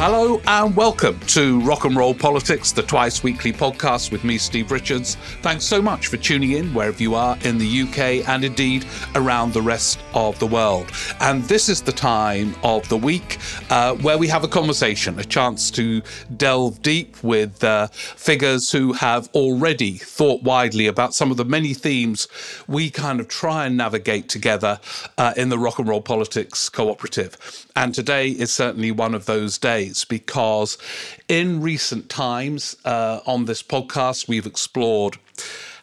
Hello and welcome to Rock and Roll Politics, the twice weekly podcast with me, Steve Richards. Thanks so much for tuning in wherever you are in the UK and indeed around the rest of the world. And this is the time of the week uh, where we have a conversation, a chance to delve deep with uh, figures who have already thought widely about some of the many themes we kind of try and navigate together uh, in the Rock and Roll Politics Cooperative. And today is certainly one of those days because in recent times uh, on this podcast, we've explored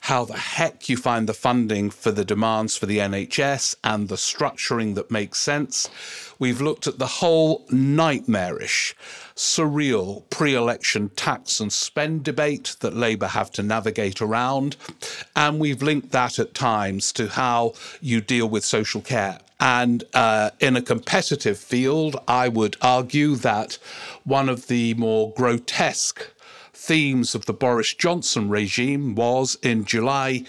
how the heck you find the funding for the demands for the NHS and the structuring that makes sense. We've looked at the whole nightmarish, surreal pre election tax and spend debate that Labour have to navigate around. And we've linked that at times to how you deal with social care. And uh, in a competitive field, I would argue that one of the more grotesque themes of the Boris Johnson regime was in July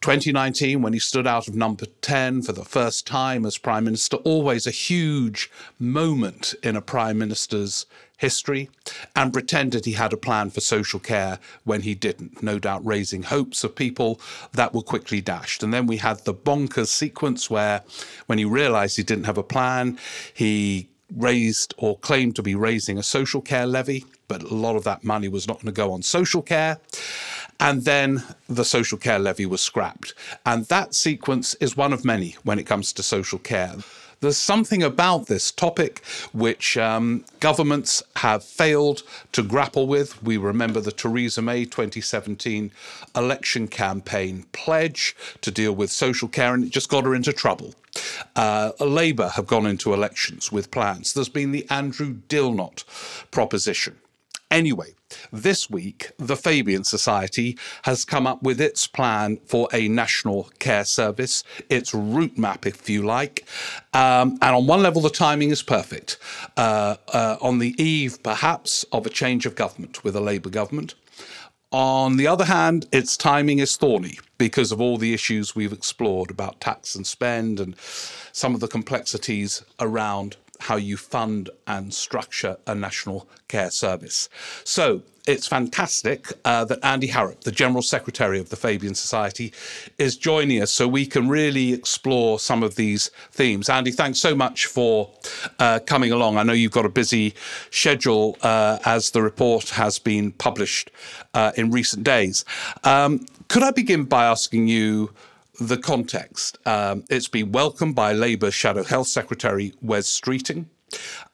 2019, when he stood out of number 10 for the first time as Prime Minister, always a huge moment in a Prime Minister's history, and pretended he had a plan for social care when he didn't, no doubt raising hopes of people that were quickly dashed. And then we had the bonkers sequence where, when he realized he didn't have a plan, he raised or claimed to be raising a social care levy, but a lot of that money was not going to go on social care. And then the social care levy was scrapped. And that sequence is one of many when it comes to social care. There's something about this topic which um, governments have failed to grapple with. We remember the Theresa May 2017 election campaign pledge to deal with social care, and it just got her into trouble. Uh, Labour have gone into elections with plans. There's been the Andrew Dilnot proposition. Anyway, this week, the Fabian Society has come up with its plan for a national care service, its route map, if you like. Um, and on one level, the timing is perfect. Uh, uh, on the eve, perhaps, of a change of government with a Labour government. On the other hand, its timing is thorny because of all the issues we've explored about tax and spend and some of the complexities around how you fund and structure a national care service. So it's fantastic uh, that Andy Harrop, the General Secretary of the Fabian Society, is joining us so we can really explore some of these themes. Andy, thanks so much for uh, coming along. I know you've got a busy schedule uh, as the report has been published uh, in recent days. Um, could I begin by asking you? The context. Um, it's been welcomed by Labour Shadow Health Secretary Wes Streeting.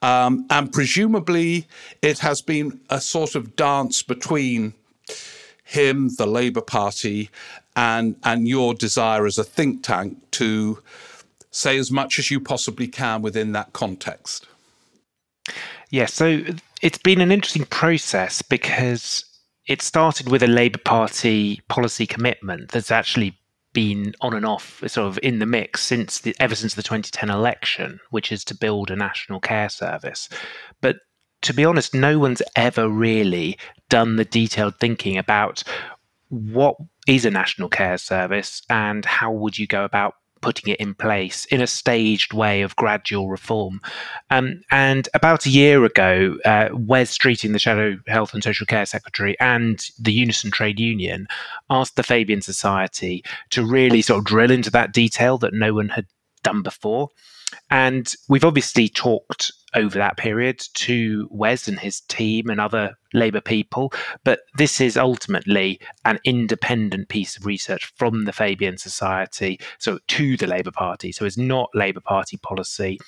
Um, and presumably, it has been a sort of dance between him, the Labour Party, and, and your desire as a think tank to say as much as you possibly can within that context. Yeah, so it's been an interesting process because it started with a Labour Party policy commitment that's actually been on and off, sort of in the mix since the, ever since the 2010 election, which is to build a national care service. But to be honest, no one's ever really done the detailed thinking about what is a national care service and how would you go about putting it in place in a staged way of gradual reform. Um, and about a year ago, uh, Wes Streeting, the Shadow Health and Social Care Secretary, and the Unison Trade Union asked the Fabian Society to really sort of drill into that detail that no one had done before. And we've obviously talked over that period to Wes and his team and other Labour people, but this is ultimately an independent piece of research from the Fabian Society, so to the Labour Party. So it's not Labour Party policy,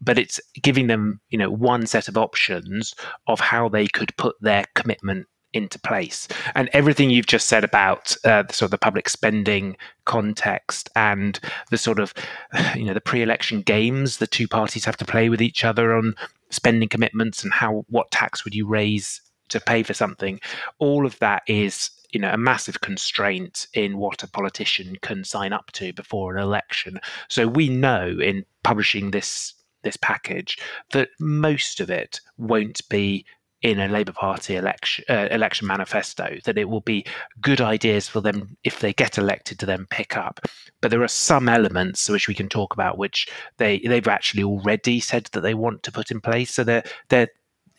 but it's giving them, you know, one set of options of how they could put their commitment into place. And everything you've just said about uh, the sort of the public spending context and the sort of, you know, the pre-election games the two parties have to play with each other on spending commitments and how what tax would you raise to pay for something. All of that is you know a massive constraint in what a politician can sign up to before an election. So we know in publishing this this package that most of it won't be in a Labour Party election uh, election manifesto that it will be good ideas for them if they get elected to then pick up. But there are some elements which we can talk about which they they've actually already said that they want to put in place. So they're they're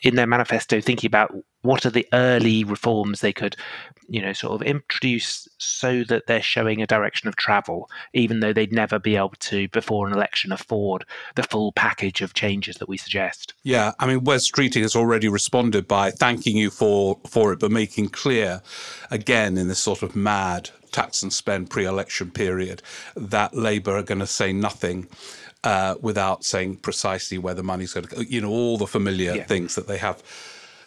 in their manifesto thinking about what are the early reforms they could you know sort of introduce so that they're showing a direction of travel even though they'd never be able to before an election afford the full package of changes that we suggest. Yeah i mean wes streeting has already responded by thanking you for for it but making clear again in this sort of mad tax and spend pre-election period that labour are going to say nothing uh, without saying precisely where the money's going to go. You know, all the familiar yeah. things that they have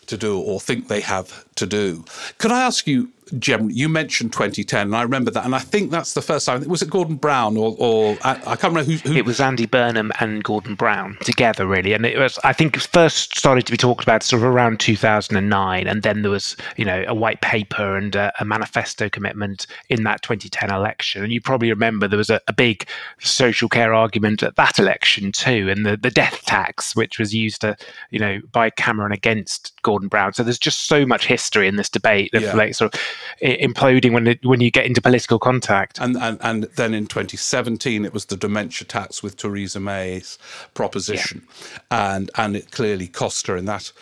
to do or think they have to do. Could I ask you generally, you mentioned 2010, and I remember that, and I think that's the first time. Was it Gordon Brown or, or I, I, can't remember who, who, It was Andy Burnham and Gordon Brown together, really, and it was. I think it first started to be talked about sort of around 2009, and then there was, you know, a white paper and a, a manifesto commitment in that 2010 election. And you probably remember there was a, a big social care argument at that election too, and the the death tax, which was used to, you know, by Cameron against Gordon Brown. So there's just so much history in this debate of yeah. like sort of imploding when it, when you get into political contact. And, and and then in 2017, it was the dementia tax with Theresa May's proposition, yeah. and and it clearly cost her in that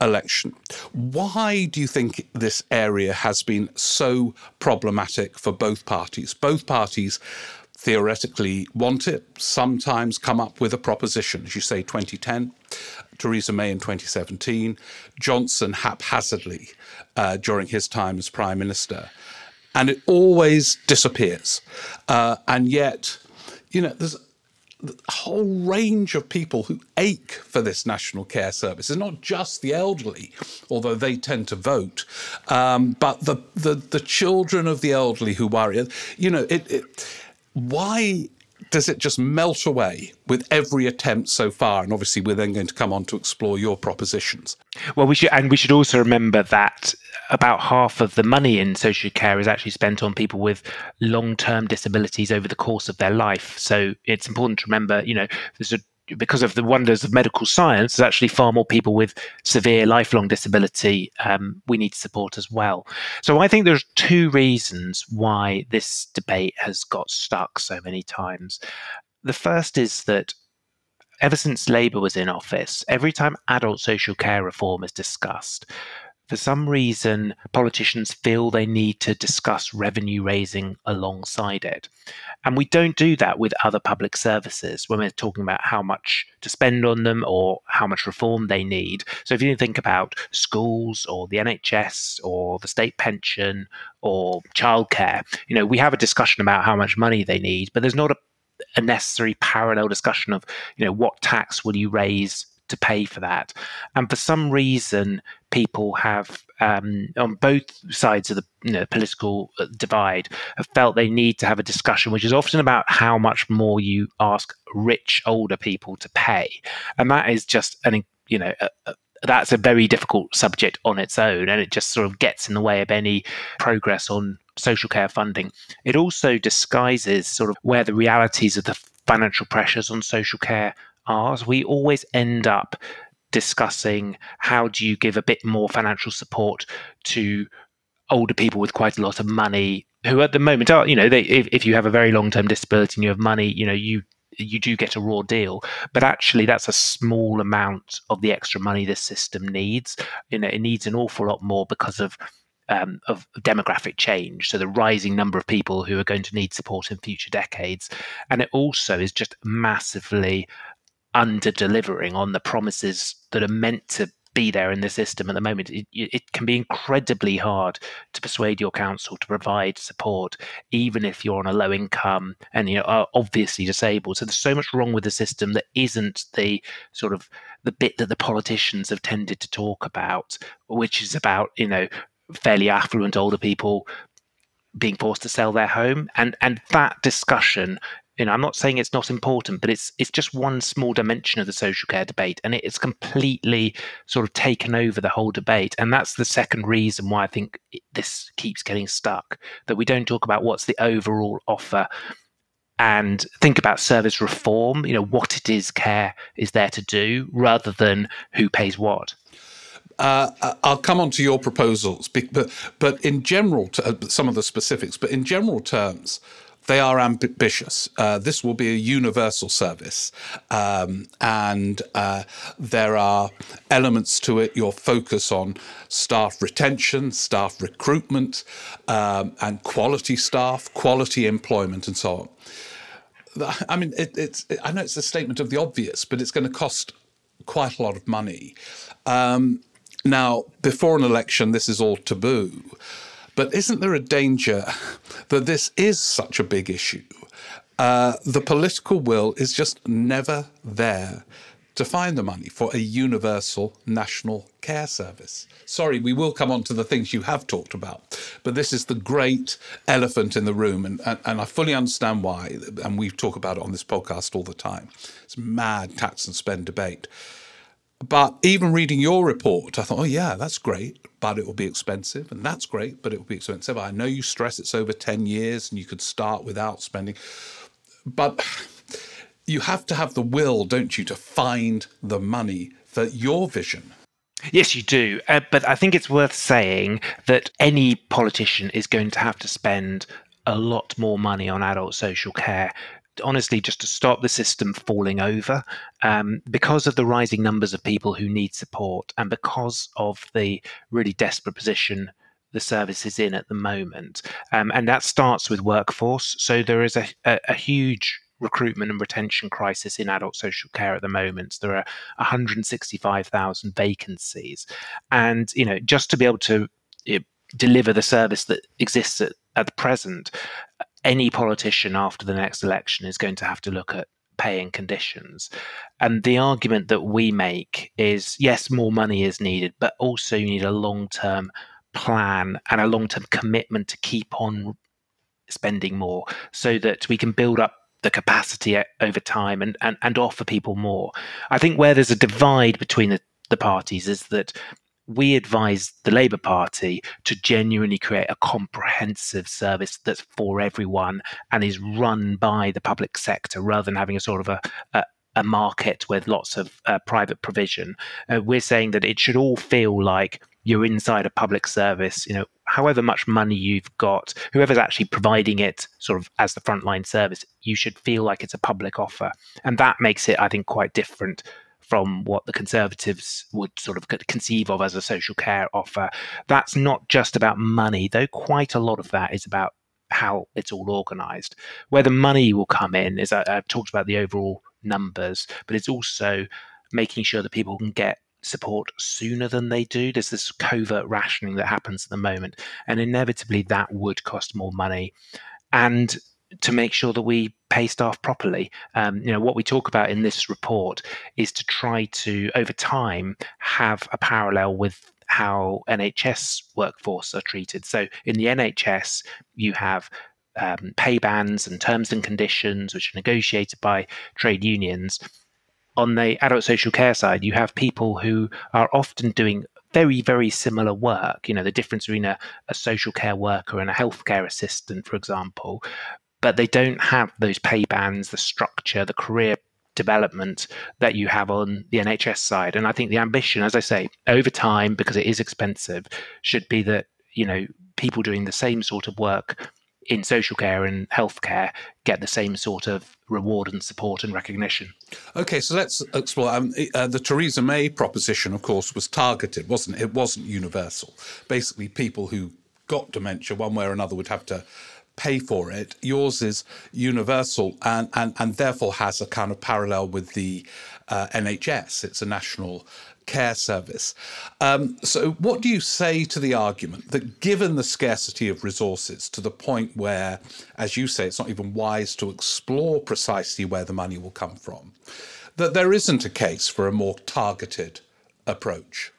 election. Why do you think this area has been so problematic for both parties? Both parties theoretically want it, sometimes come up with a proposition, as you say, 2010, Theresa May in 2017, Johnson haphazardly uh, during his time as Prime Minister. And it always disappears. Uh, and yet, you know, there's a whole range of people who ache for this national care service. It's not just the elderly, although they tend to vote, um, but the, the, the children of the elderly who worry. You know, it, it why does it just melt away with every attempt so far? And obviously, we're then going to come on to explore your propositions. Well, we should, and we should also remember that about half of the money in social care is actually spent on people with long-term disabilities over the course of their life. So it's important to remember, you know, there's a because of the wonders of medical science, there's actually far more people with severe lifelong disability um, we need to support as well. So I think there's two reasons why this debate has got stuck so many times. The first is that ever since Labour was in office, every time adult social care reform is discussed, for some reason, politicians feel they need to discuss revenue raising alongside it. And we don't do that with other public services when we're talking about how much to spend on them or how much reform they need. So if you think about schools or the NHS or the state pension or childcare, you know, we have a discussion about how much money they need, but there's not a a necessary parallel discussion of you know what tax will you raise to pay for that. And for some reason, people have um, on both sides of the you know, political uh, divide have felt they need to have a discussion, which is often about how much more you ask rich older people to pay, and that is just an you know. A, a, that's a very difficult subject on its own, and it just sort of gets in the way of any progress on social care funding. It also disguises sort of where the realities of the financial pressures on social care ours, we always end up discussing how do you give a bit more financial support to older people with quite a lot of money who at the moment are you know they, if, if you have a very long term disability and you have money you know you you do get a raw deal. But actually that's a small amount of the extra money this system needs. You know it needs an awful lot more because of um, of demographic change, so the rising number of people who are going to need support in future decades, and it also is just massively under delivering on the promises that are meant to be there in the system at the moment. It, it, can be incredibly hard to persuade your council to provide support, even if you're on a low income and you are obviously disabled. So there's so much wrong with the system that isn't the sort of the bit that the politicians have tended to talk about, which is about you know fairly affluent older people being forced to sell their home and and that discussion you know, I'm not saying it's not important, but it's it's just one small dimension of the social care debate, and it's completely sort of taken over the whole debate. And that's the second reason why I think this keeps getting stuck. That we don't talk about what's the overall offer and think about service reform. You know, what it is care is there to do, rather than who pays what. Uh, uh I'll come on to your proposals, but but in general, uh, some of the specifics. But in general terms, they are ambitious. Uh, this will be a universal service, um, and uh, there are elements to it. Your focus on staff retention, staff recruitment, um, and quality staff, quality employment, and so on. I mean, it, it's. I know it's a statement of the obvious, but it's going to cost quite a lot of money. Um, now, before an election, this is all taboo. But isn't there a danger that this is such a big issue? Uh, the political will is just never there to find the money for a universal national care service. Sorry, we will come on to the things you have talked about, but this is the great elephant in the room, and, and, and I fully understand why, and we talk about it on this podcast all the time. It's mad tax and spend debate. But even reading your report, I thought, oh, yeah, that's great, but it will be expensive. And that's great, but it will be expensive. I know you stress it's over 10 years and you could start without spending. But you have to have the will, don't you, to find the money for your vision. Yes, you do. Uh, but I think it's worth saying that any politician is going to have to spend a lot more money on adult social care honestly just to stop the system falling over um, because of the rising numbers of people who need support and because of the really desperate position the service is in at the moment. Um, and that starts with workforce. So there is a, a, a huge recruitment and retention crisis in adult social care at the moment. There are 165,000 vacancies, and you know just to be able to you know, deliver the service that exists at, at the present, any politician after the next election is going to have to look at paying conditions. And the argument that we make is yes, more money is needed, but also you need a long term plan and a long term commitment to keep on spending more so that we can build up the capacity over time and, and, and offer people more. I think where there's a divide between the, the parties is that we advise the Labour Party to genuinely create a comprehensive service that's for everyone and is run by the public sector rather than having a sort of a, a a market with lots of uh, private provision. Uh, we're saying that it should all feel like you're inside a public service. You know, however much money you've got, whoever's actually providing it, sort of as the frontline service, you should feel like it's a public offer, and that makes it, I think, quite different from what the Conservatives would sort of conceive of as a social care offer. That's not just about money, though quite a lot of that is about how it's all organized. Where the money will come in is uh, I, have talked about the overall numbers, but it's also making sure that people can get support sooner than they do. There's this covert rationing that happens at the moment, and inevitably that would cost more money. And to make sure that we pay staff properly. Um, you know, what we talk about in this report is to try to, over time, have a parallel with how NHS workforce are treated. So in the NHS, you have um, pay bands and terms and conditions which are negotiated by trade unions. On the adult social care side, you have people who are often doing very, very similar work. You know, the difference between a, a social care worker and a healthcare assistant, for example, but they don't have those pay bands, the structure, the career development that you have on the NHS side. And I think the ambition, as I say, over time, because it is expensive, should be that, you know, people doing the same sort of work in social care and healthcare get the same sort of reward and support and recognition. Okay, so let's explore. Um, uh, the Theresa May proposition, of course, was targeted, wasn't it? It wasn't universal. Basically, people who got dementia, one way or another, would have to pay for it. Yours is universal and, and, and therefore has a kind of parallel with the uh, NHS. It's a national care service. Um, so, what do you say to the argument that given the scarcity of resources to the point where, as you say, it's not even wise to explore precisely where the money will come from, that there isn't a case for a more targeted approach?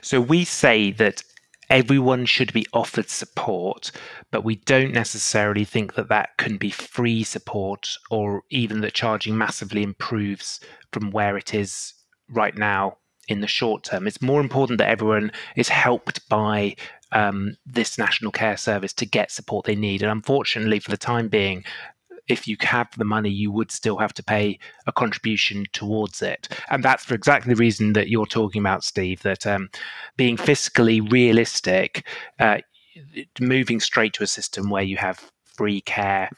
So, we say that everyone should be offered support, but we don't necessarily think that that can be free support or even that charging massively improves from where it is right now in the short term. It's more important that everyone is helped by um, this national care service to get support they need. And unfortunately, for the time being, if you have the money, you would still have to pay a contribution towards it. And that's for exactly the reason that you're talking about, Steve, that um, being fiscally realistic, uh, moving straight to a system where you have free care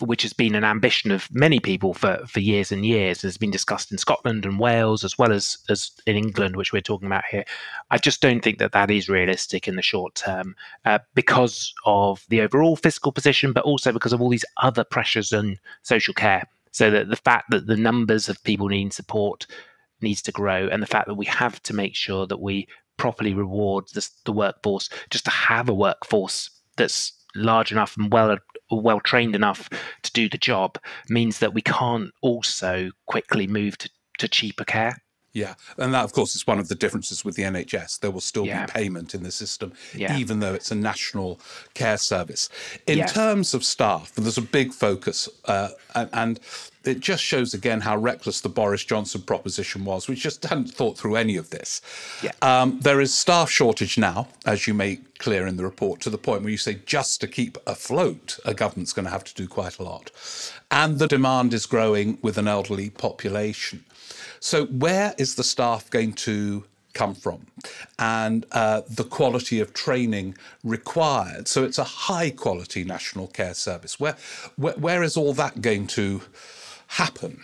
which has been an ambition of many people for, for years and years, has been discussed in Scotland and Wales as well as, as in England, which we're talking about here. I just don't think that that is realistic in the short term uh, because of the overall fiscal position, but also because of all these other pressures on social care. So that the fact that the numbers of people needing support needs to grow, and the fact that we have to make sure that we properly reward the, the workforce just to have a workforce that's large enough and well well trained enough to do the job means that we can't also quickly move to, to cheaper care. Yeah, and that, of course, is one of the differences with the NHS. There will still yeah. be payment in the system, yeah. even though it's a national care service. In yes. terms of staff, there's a big focus, uh, and, and, it just shows again how reckless the Boris Johnson proposition was. We just hadn't thought through any of this. Yeah. Um, there is staff shortage now, as you make clear in the report, to the point where you say just to keep afloat, a government's going to have to do quite a lot. And the demand is growing with an elderly population. So, where is the staff going to come from and uh, the quality of training required. So it's a high quality national care service. Where, where, where is all that going to happen?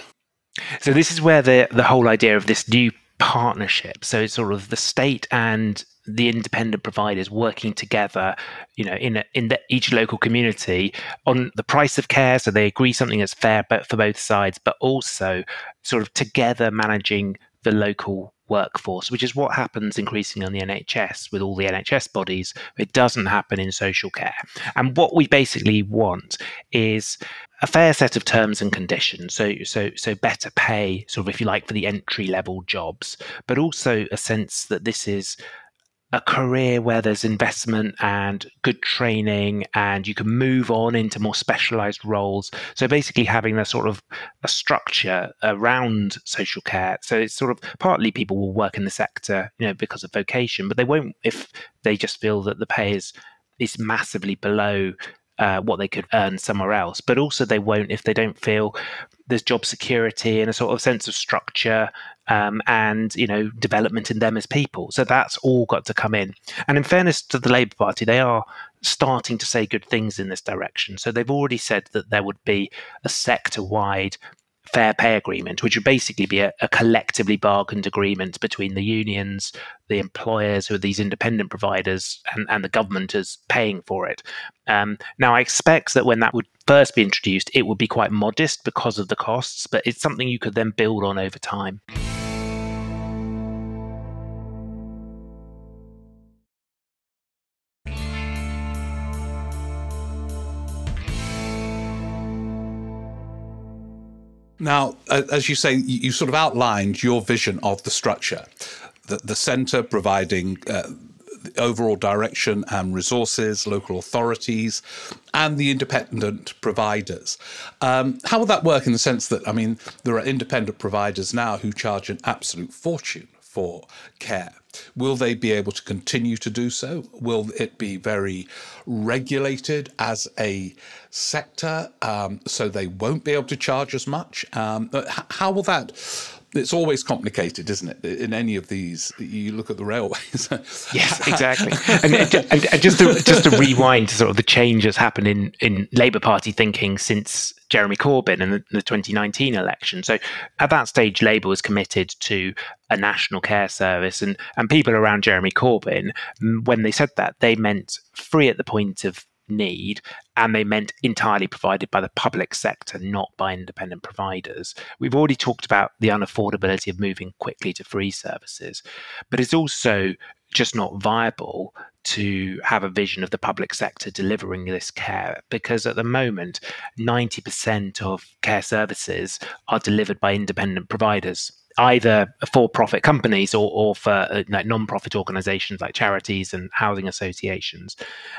So this is where the the whole idea of this new partnership. So it's sort of the state and the independent providers working together, you know, in a, in the, each local community on the price of care, so they agree something that's fair, but for both sides, but also sort of together managing the local workforce, which is what happens increasingly on the NHS with all the NHS bodies. It doesn't happen in social care. And what we basically want is a fair set of terms and conditions. So, so, so better pay, sort of, if you like, for the entry level jobs, but also a sense that this is a career where there's investment and good training and you can move on into more specialized roles so basically having a sort of a structure around social care so it's sort of partly people will work in the sector you know because of vocation but they won't if they just feel that the pay is is massively below uh, what they could earn somewhere else, but also they won't if they don't feel there's job security and a sort of sense of structure um, and you know development in them as people. So that's all got to come in. And in fairness to the Labour Party, they are starting to say good things in this direction. So they've already said that there would be a sector-wide fair pay agreement, which would basically be a, a, collectively bargained agreement between the unions, the employers, who are these independent providers, and, and the government is paying for it. Um, now, I expect that when that would first be introduced, it would be quite modest because of the costs, but it's something you could then build on over time. Now, as you say, you sort of outlined your vision of the structure. The, the centre providing uh, the overall direction and resources, local authorities, and the independent providers. Um, how will that work in the sense that, I mean, there are independent providers now who charge an absolute fortune for care. Will they be able to continue to do so? Will it be very regulated as a sector um, so they won't be able to charge as much? Um, how will that? It's always complicated, isn't it? In any of these, you look at the railways. yes, exactly. and, and, and, just to just to rewind to sort of the change that's happened in in Labour Party thinking since Jeremy Corbyn and the, the 2019 election. So at that stage, Labour was committed to a national care service, and and people around Jeremy Corbyn, mm, when they said that, they meant free at the point of need, and they meant entirely provided by the public sector, not by independent providers. We've already talked about the unaffordability of moving quickly to free services, but it's also just not viable to have a vision of the public sector delivering this care because at the moment 90% of care services are delivered by independent providers either for-profit companies or, or for uh, non-profit organizations like charities and housing associations.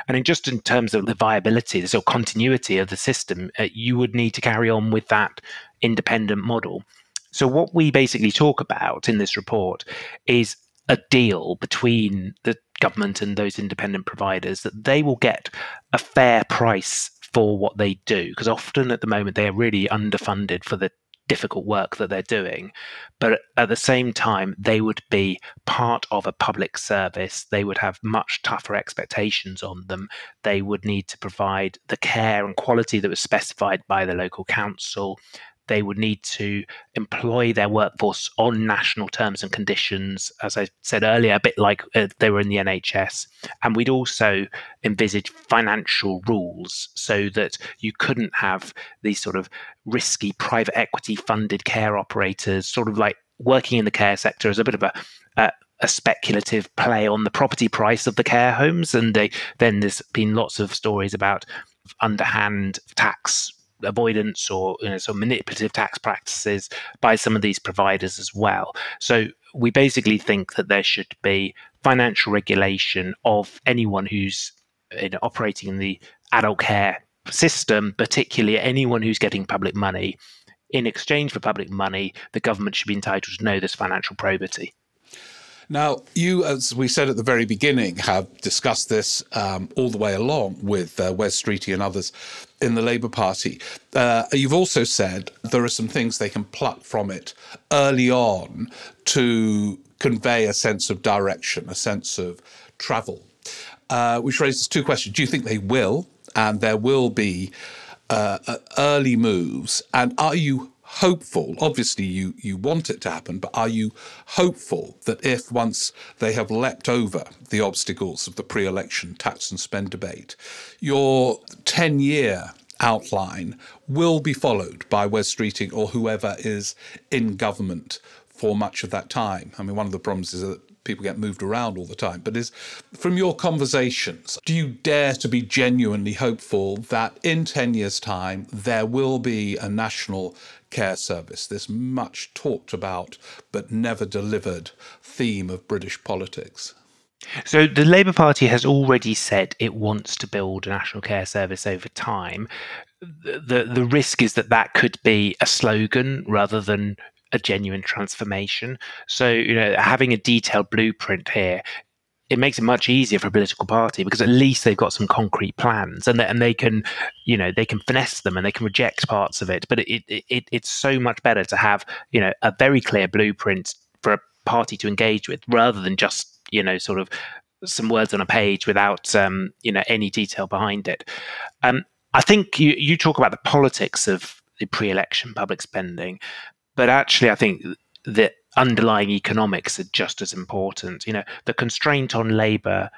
And in just in terms of the viability the sort of continuity of the system uh, you would need to carry on with that independent model. So what we basically talk about in this report is a deal between the government and those independent providers that they will get a fair price for what they do because often at the moment they are really underfunded for the difficult work that they're doing. But at the same time, they would be part of a public service. They would have much tougher expectations on them. They would need to provide the care and quality that was specified by the local council they would need to employ their workforce on national terms and conditions, as I said earlier, a bit like uh, they were in the NHS. And we'd also envisage financial rules so that you couldn't have these sort of risky private equity funded care operators, sort of like working in the care sector as a bit of a, a a speculative play on the property price of the care homes. And they, then there's been lots of stories about underhand tax avoidance or you know, of manipulative tax practices by some of these providers as well. So we basically think that there should be financial regulation of anyone who's you know, operating in the adult care system, particularly anyone who's getting public money. In exchange for public money, the government should be entitled to know this financial probity. Now, you, as we said at the very beginning, have discussed this um, all the way along with uh, Wes Streeting and others in the Labour Party. Uh, you've also said there are some things they can pluck from it early on to convey a sense of direction, a sense of travel, uh, which raises two questions. Do you think they will? And there will be uh, uh, early moves. And are you hopeful? Obviously, you, you want it to happen, but are you hopeful that if once they have leapt over the obstacles of the pre election tax and spend debate, your 10 year outline will be followed by Wes Streeting or whoever is in government for much of that time? I mean, one of the problems is that people get moved around all the time. But is from your conversations, do you dare to be genuinely hopeful that in 10 years' time there will be a national care service, this much talked about but never delivered theme of British politics? So the Labour Party has already said it wants to build a national care service over time. The the risk is that that could be a slogan rather than a genuine transformation. So you know, having a detailed blueprint here it makes it much easier for a political party because at least they've got some concrete plans and they, and they can you know they can finesse them and they can reject parts of it. But it, it it's so much better to have you know a very clear blueprint for a party to engage with rather than just you know sort of some words on a page without um, you know any detail behind it. Um, i think you you talk about the politics of the pre-election public spending but actually i think that underlying economics are just as important. You know, the constraint on Labour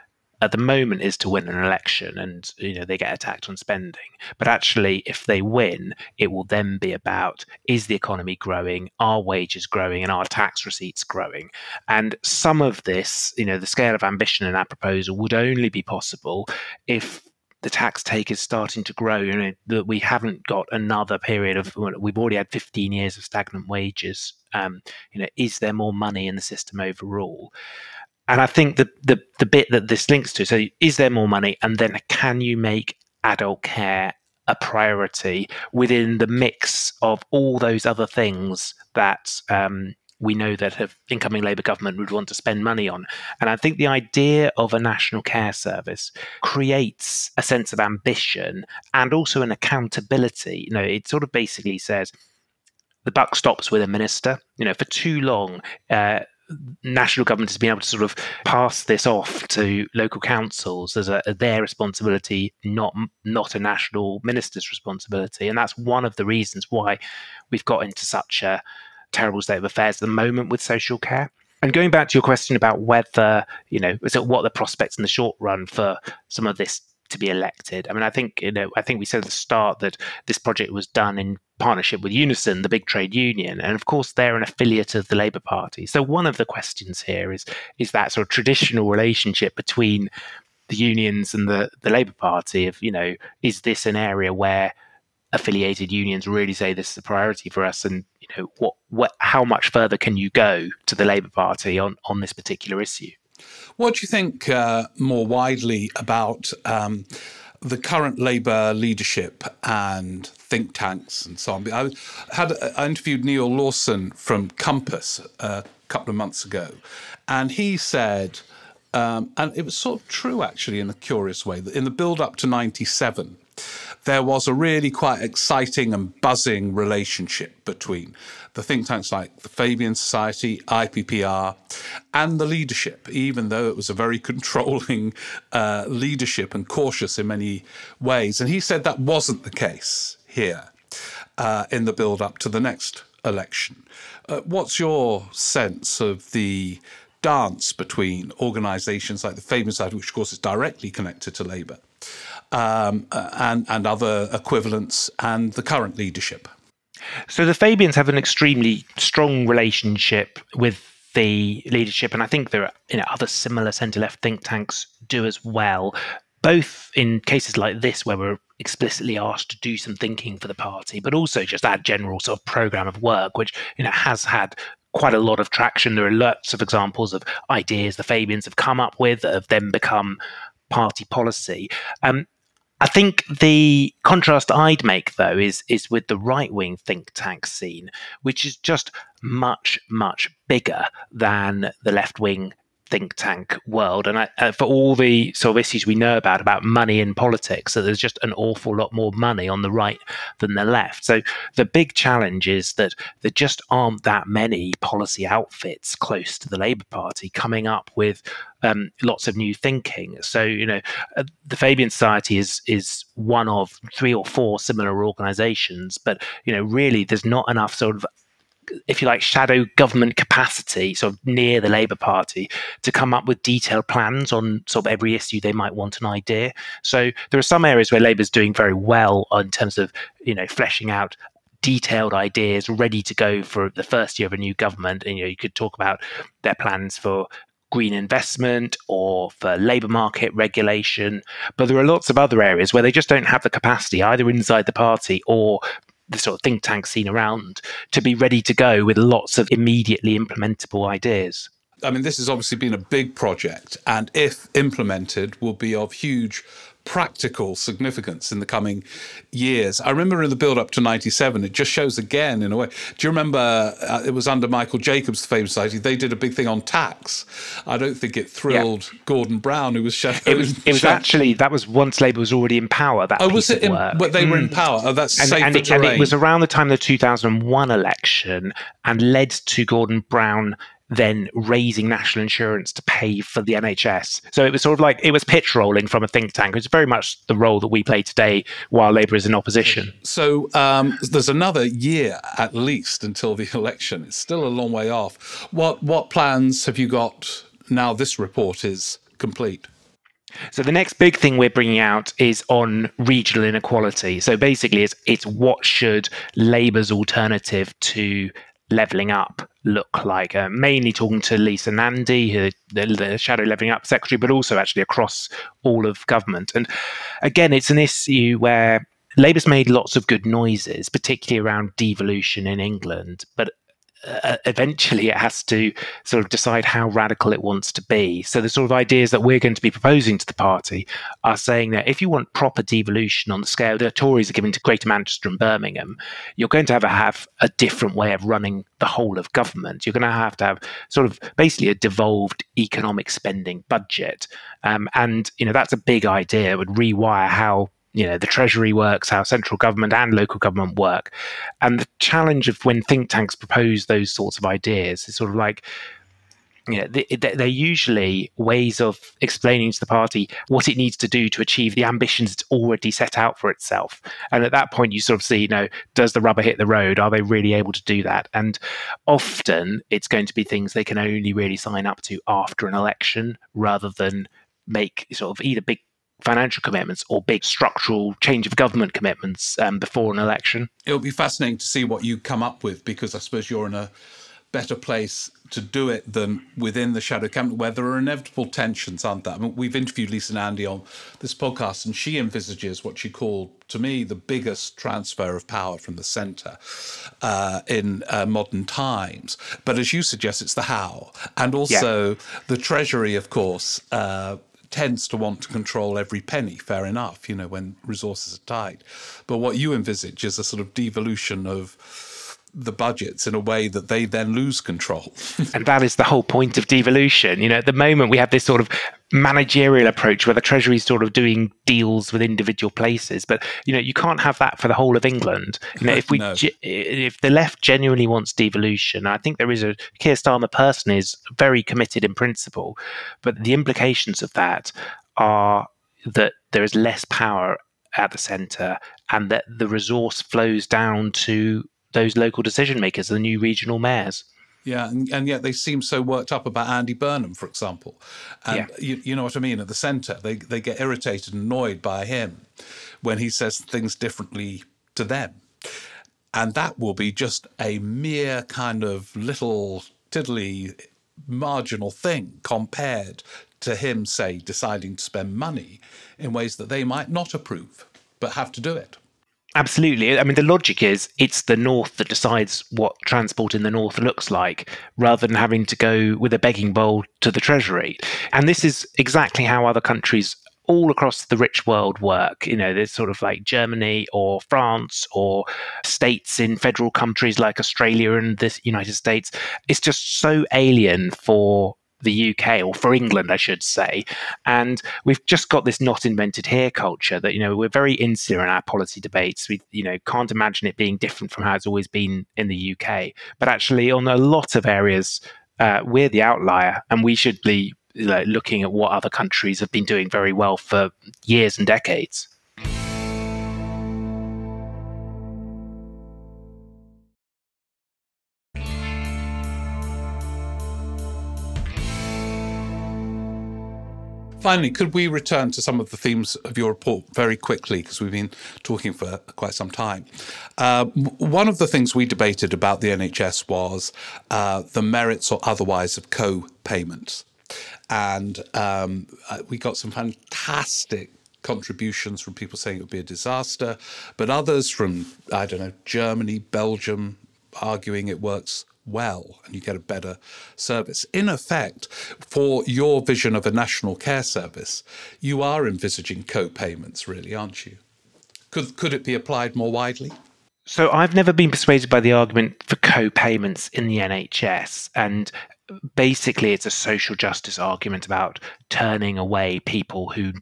at the moment is to win an election and you know they get attacked on spending. But actually if they win it will then be about is the economy growing? Are wages growing? And are tax receipts growing? And some of this you know the scale of ambition in that proposal would only be possible if the tax take is starting to grow. You know that we haven't got another period of we've already had 15 years of stagnant wages. Um, you know, is there more money in the system overall? And I think the the the bit that this links to. So, is there more money? And then, can you make adult care a priority within the mix of all those other things that um, we know that an incoming Labour government would want to spend money on. And I think the idea of a national care service creates a sense of ambition and also an accountability. You know, it sort of basically says the buck stops with a minister. You know, for too long, uh, national government has been able to sort of pass this off to local councils as a, their responsibility, not not a national minister's responsibility, and that's one of the reasons why we've got into such a terrible state of affairs at the moment with social care. And going back to your question about whether, you know, so what the prospects in the short run for some of this to be elected? I mean, I think, you know, I think we said at the start that this project was done in partnership with Unison, the big trade union. And of course, they're an affiliate of the Labour Party. So one of the questions here is is that sort of traditional relationship between the unions and the, the Labour Party of, you know, is this an area where affiliated unions really say this is a priority for us and you know what what how much further can you go to the Labour Party on on this particular issue? What do you think uh, more widely about um, the current Labour leadership and think tanks and so on? I had I interviewed Neal Lawson from Compass a couple of months ago, and he said. Um, and it was sort of true, actually, in a curious way, that in the build up to 97, there was a really quite exciting and buzzing relationship between the think tanks like the Fabian Society, IPPR, and the leadership, even though it was a very controlling uh, leadership and cautious in many ways. And he said that wasn't the case here uh, in the build up to the next election. Uh, what's your sense of the dance between organisations like the Fabian Society, which of course is directly connected to Labour, um, uh, and, and other equivalents, and the current leadership? So the Fabians have an extremely strong relationship with the leadership, and I think there are you know, other similar centre left think tanks do as well. Both in cases like this, where we're explicitly asked to do some thinking for the party, but also just that general sort of program of work, which you know has had quite a lot of traction. There are lots of examples of ideas the Fabians have come up with that have then become party policy. Um, I think the contrast I'd make though is is with the right wing think tank scene, which is just much much bigger than the left wing think tank world. And I, uh, for all the sort of issues we know about about money in politics, so there's just an awful lot more money on the right than the left. So the big challenge is that there just aren't that many policy outfits close to the Labour Party coming up with um, lots of new thinking. So you know, uh, the Fabian Society is is one of three or four similar organisations, but you know, really, there's not enough sort of if you like, shadow government capacity, sort of near the Labour Party, to come up with detailed plans on sort of every issue they might want an idea. So there are some areas where Labour's doing very well in terms of, you know, fleshing out detailed ideas ready to go for the first year of a new government. And you know, you could talk about their plans for green investment or for labour market regulation. But there are lots of other areas where they just don't have the capacity, either inside the party or the sort of think tank scene around to be ready to go with lots of immediately implementable ideas. I mean, this has obviously been a big project, and if implemented, will be of huge practical significance in the coming years. I remember in the build up to 97, it just shows again in a way. Do you remember uh, it was under Michael Jacobs, the Fabian Society, they did a big thing on tax. I don't think it thrilled yeah. Gordon Brown, who was shadow. It was, it was actually, that was once Labour was already in power. That oh, was it? In, well, they mm. were in mm. power. Oh, that's and, safer and it, and it was around the time of the 2001 election and led to Gordon Brown then raising national insurance to pay for the NHS. So it was sort of like it was pitch rolling from a think tank. It's very much the role that we play today while Labour is in opposition. So um, there's another year at least until the election. It's still a long way off. What what plans have you got now? This report is complete. So the next big thing we're bringing out is on regional inequality. So basically, it's it's what should Labour's alternative to levelling up look like? Uh, mainly talking to Lisa Nandy, who, the, the Shadow Levelling Up Secretary, but also actually across all of government. And again, it's an issue where Labour's made lots of good noises, particularly around devolution in England, but uh, eventually it has to sort of decide how radical it wants to be. So the sort of ideas that we're going to be proposing to the party are saying that if you want proper devolution on the scale the Tories are giving to Greater Manchester and Birmingham, you're going to have to have a different way of running the whole of government. You're going to have to have sort of basically a devolved economic spending budget, um, and you know that's a big idea. It would rewire how you know the treasury works how central government and local government work and the challenge of when think tanks propose those sorts of ideas is sort of like you know, they, they're usually ways of explaining to the party what it needs to do to achieve the ambitions it's already set out for itself. And at that point, you sort of see, you know, does the rubber hit the road? Are they really able to do that? And often it's going to be things they can only really sign up to after an election rather than make sort of either big financial commitments or big structural change of government commitments um, before an election. It'll be fascinating to see what you come up with because I suppose you're in a better place to do it than within the shadow cabinet where there are inevitable tensions, aren't there? I mean, we've interviewed Lisa Nandy on this podcast, and she envisages what she called, to me, the biggest transfer of power from the centre uh, in uh, modern times. But as you suggest, it's the how, and also yeah. the Treasury, of course. Uh, tends to want to control every penny, fair enough, you know, when resources are tight. But what you envisage is a sort of devolution of the budgets in a way that they then lose control. and that is the whole point of devolution. You know, at the moment we have this sort of managerial approach where the Treasury is sort of doing deals with individual places, but you know, you can't have that for the whole of England. You know, if we no. if the left genuinely wants devolution, I think there is a Keir Starmer person is very committed in principle, but the implications of that are that there is less power at the centre and that the resource flows down to those local decision makers, the new regional mayors. Yeah, and, and yet they seem so worked up about Andy Burnham, for example. And yeah. you, you know what I mean? At the centre, they, they get irritated and annoyed by him when he says things differently to them. And that will be just a mere kind of little tiddly marginal thing compared to him, say, deciding to spend money in ways that they might not approve, but have to do it. Absolutely. I mean, the logic is it's the North that decides what transport in the North looks like rather than having to go with a begging bowl to the Treasury. And this is exactly how other countries all across the rich world work. You know, there's sort of like Germany or France or states in federal countries like Australia and the United States. It's just so alien for the UK or for England, I should say. And we've just got this not invented here culture that, you know, we're very insular in our policy debates. We, you know, can't imagine it being different from how it's always been in the UK. But actually, on a lot of areas, uh, we're the outlier and we should be like, looking at what other countries have been doing very well for years and decades. Finally, could we return to some of the themes of your report very quickly, because we've been talking for quite some time. Uh, one of the things we debated about the NHS was uh, the merits or otherwise of co payments. And um, uh, we got some fantastic contributions from people saying it would be a disaster, but others from, I don't know, Germany, Belgium, arguing it works well and you get a better service. In effect, for your vision of a national care service, you are envisaging co payments, really, aren't you? Could, could it be applied more widely? So I've never been persuaded by the argument for co payments in the NHS. And basically, it's a social justice argument about turning away people who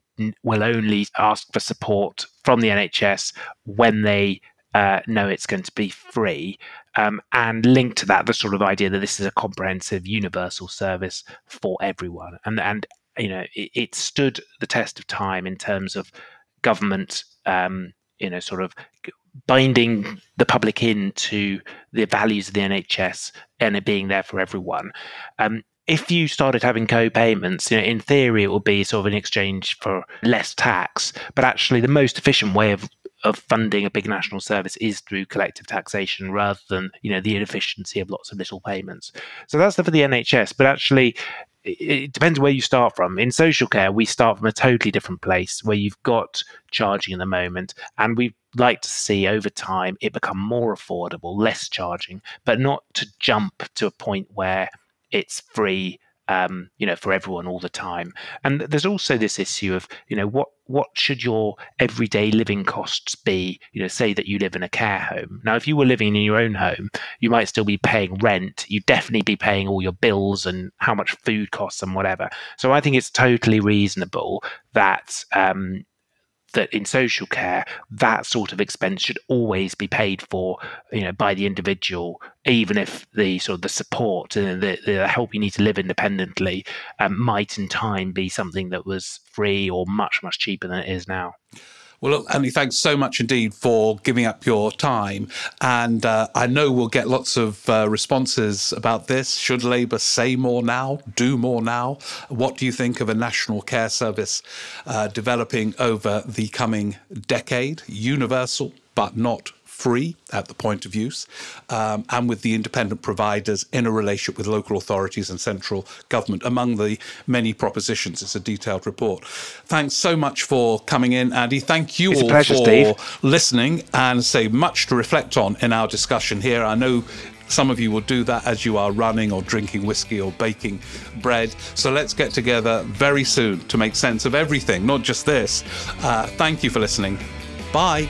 will only ask for support from the NHS when they uh, know it's going to be free. Um, and linked to that, the sort of idea that this is a comprehensive, universal service for everyone. And, and you know, it, it stood the test of time in terms of government, um, you know, sort of binding the public into the values of the NHS and it being there for everyone. Um, if you started having co-payments, you know, in theory, it would be sort of in exchange for less tax. But actually, the most efficient way of of funding a big national service is through collective taxation rather than you know the inefficiency of lots of little payments. So that's for the NHS, but actually it depends where you start from. In social care, we start from a totally different place where you've got charging in the moment, and we'd like to see over time it become more affordable, less charging, but not to jump to a point where it's free um, you know, for everyone all the time. And there's also this issue of, you know, what what should your everyday living costs be? You know, say that you live in a care home. Now, if you were living in your own home, you might still be paying rent. You'd definitely be paying all your bills and how much food costs and whatever. So I think it's totally reasonable that um, that in social care that sort of expense should always be paid for you know by the individual even if the sort of the support and the, the help you need to live independently um, might in time be something that was free or much much cheaper than it is now well, Andy, thanks so much indeed for giving up your time. And uh, I know we'll get lots of uh, responses about this. Should Labour say more now, do more now? What do you think of a national care service uh, developing over the coming decade? Universal, but not free at the point of use, um, and with the independent providers in a relationship with local authorities and central government, among the many propositions. It's a detailed report. Thanks so much for coming in, Andy. Thank you it's all pleasure, for Steve. listening and say much to reflect on in our discussion here. I know some of you will do that as you are running or drinking whiskey or baking bread. So let's get together very soon to make sense of everything, not just this. Uh, thank you for listening. Bye.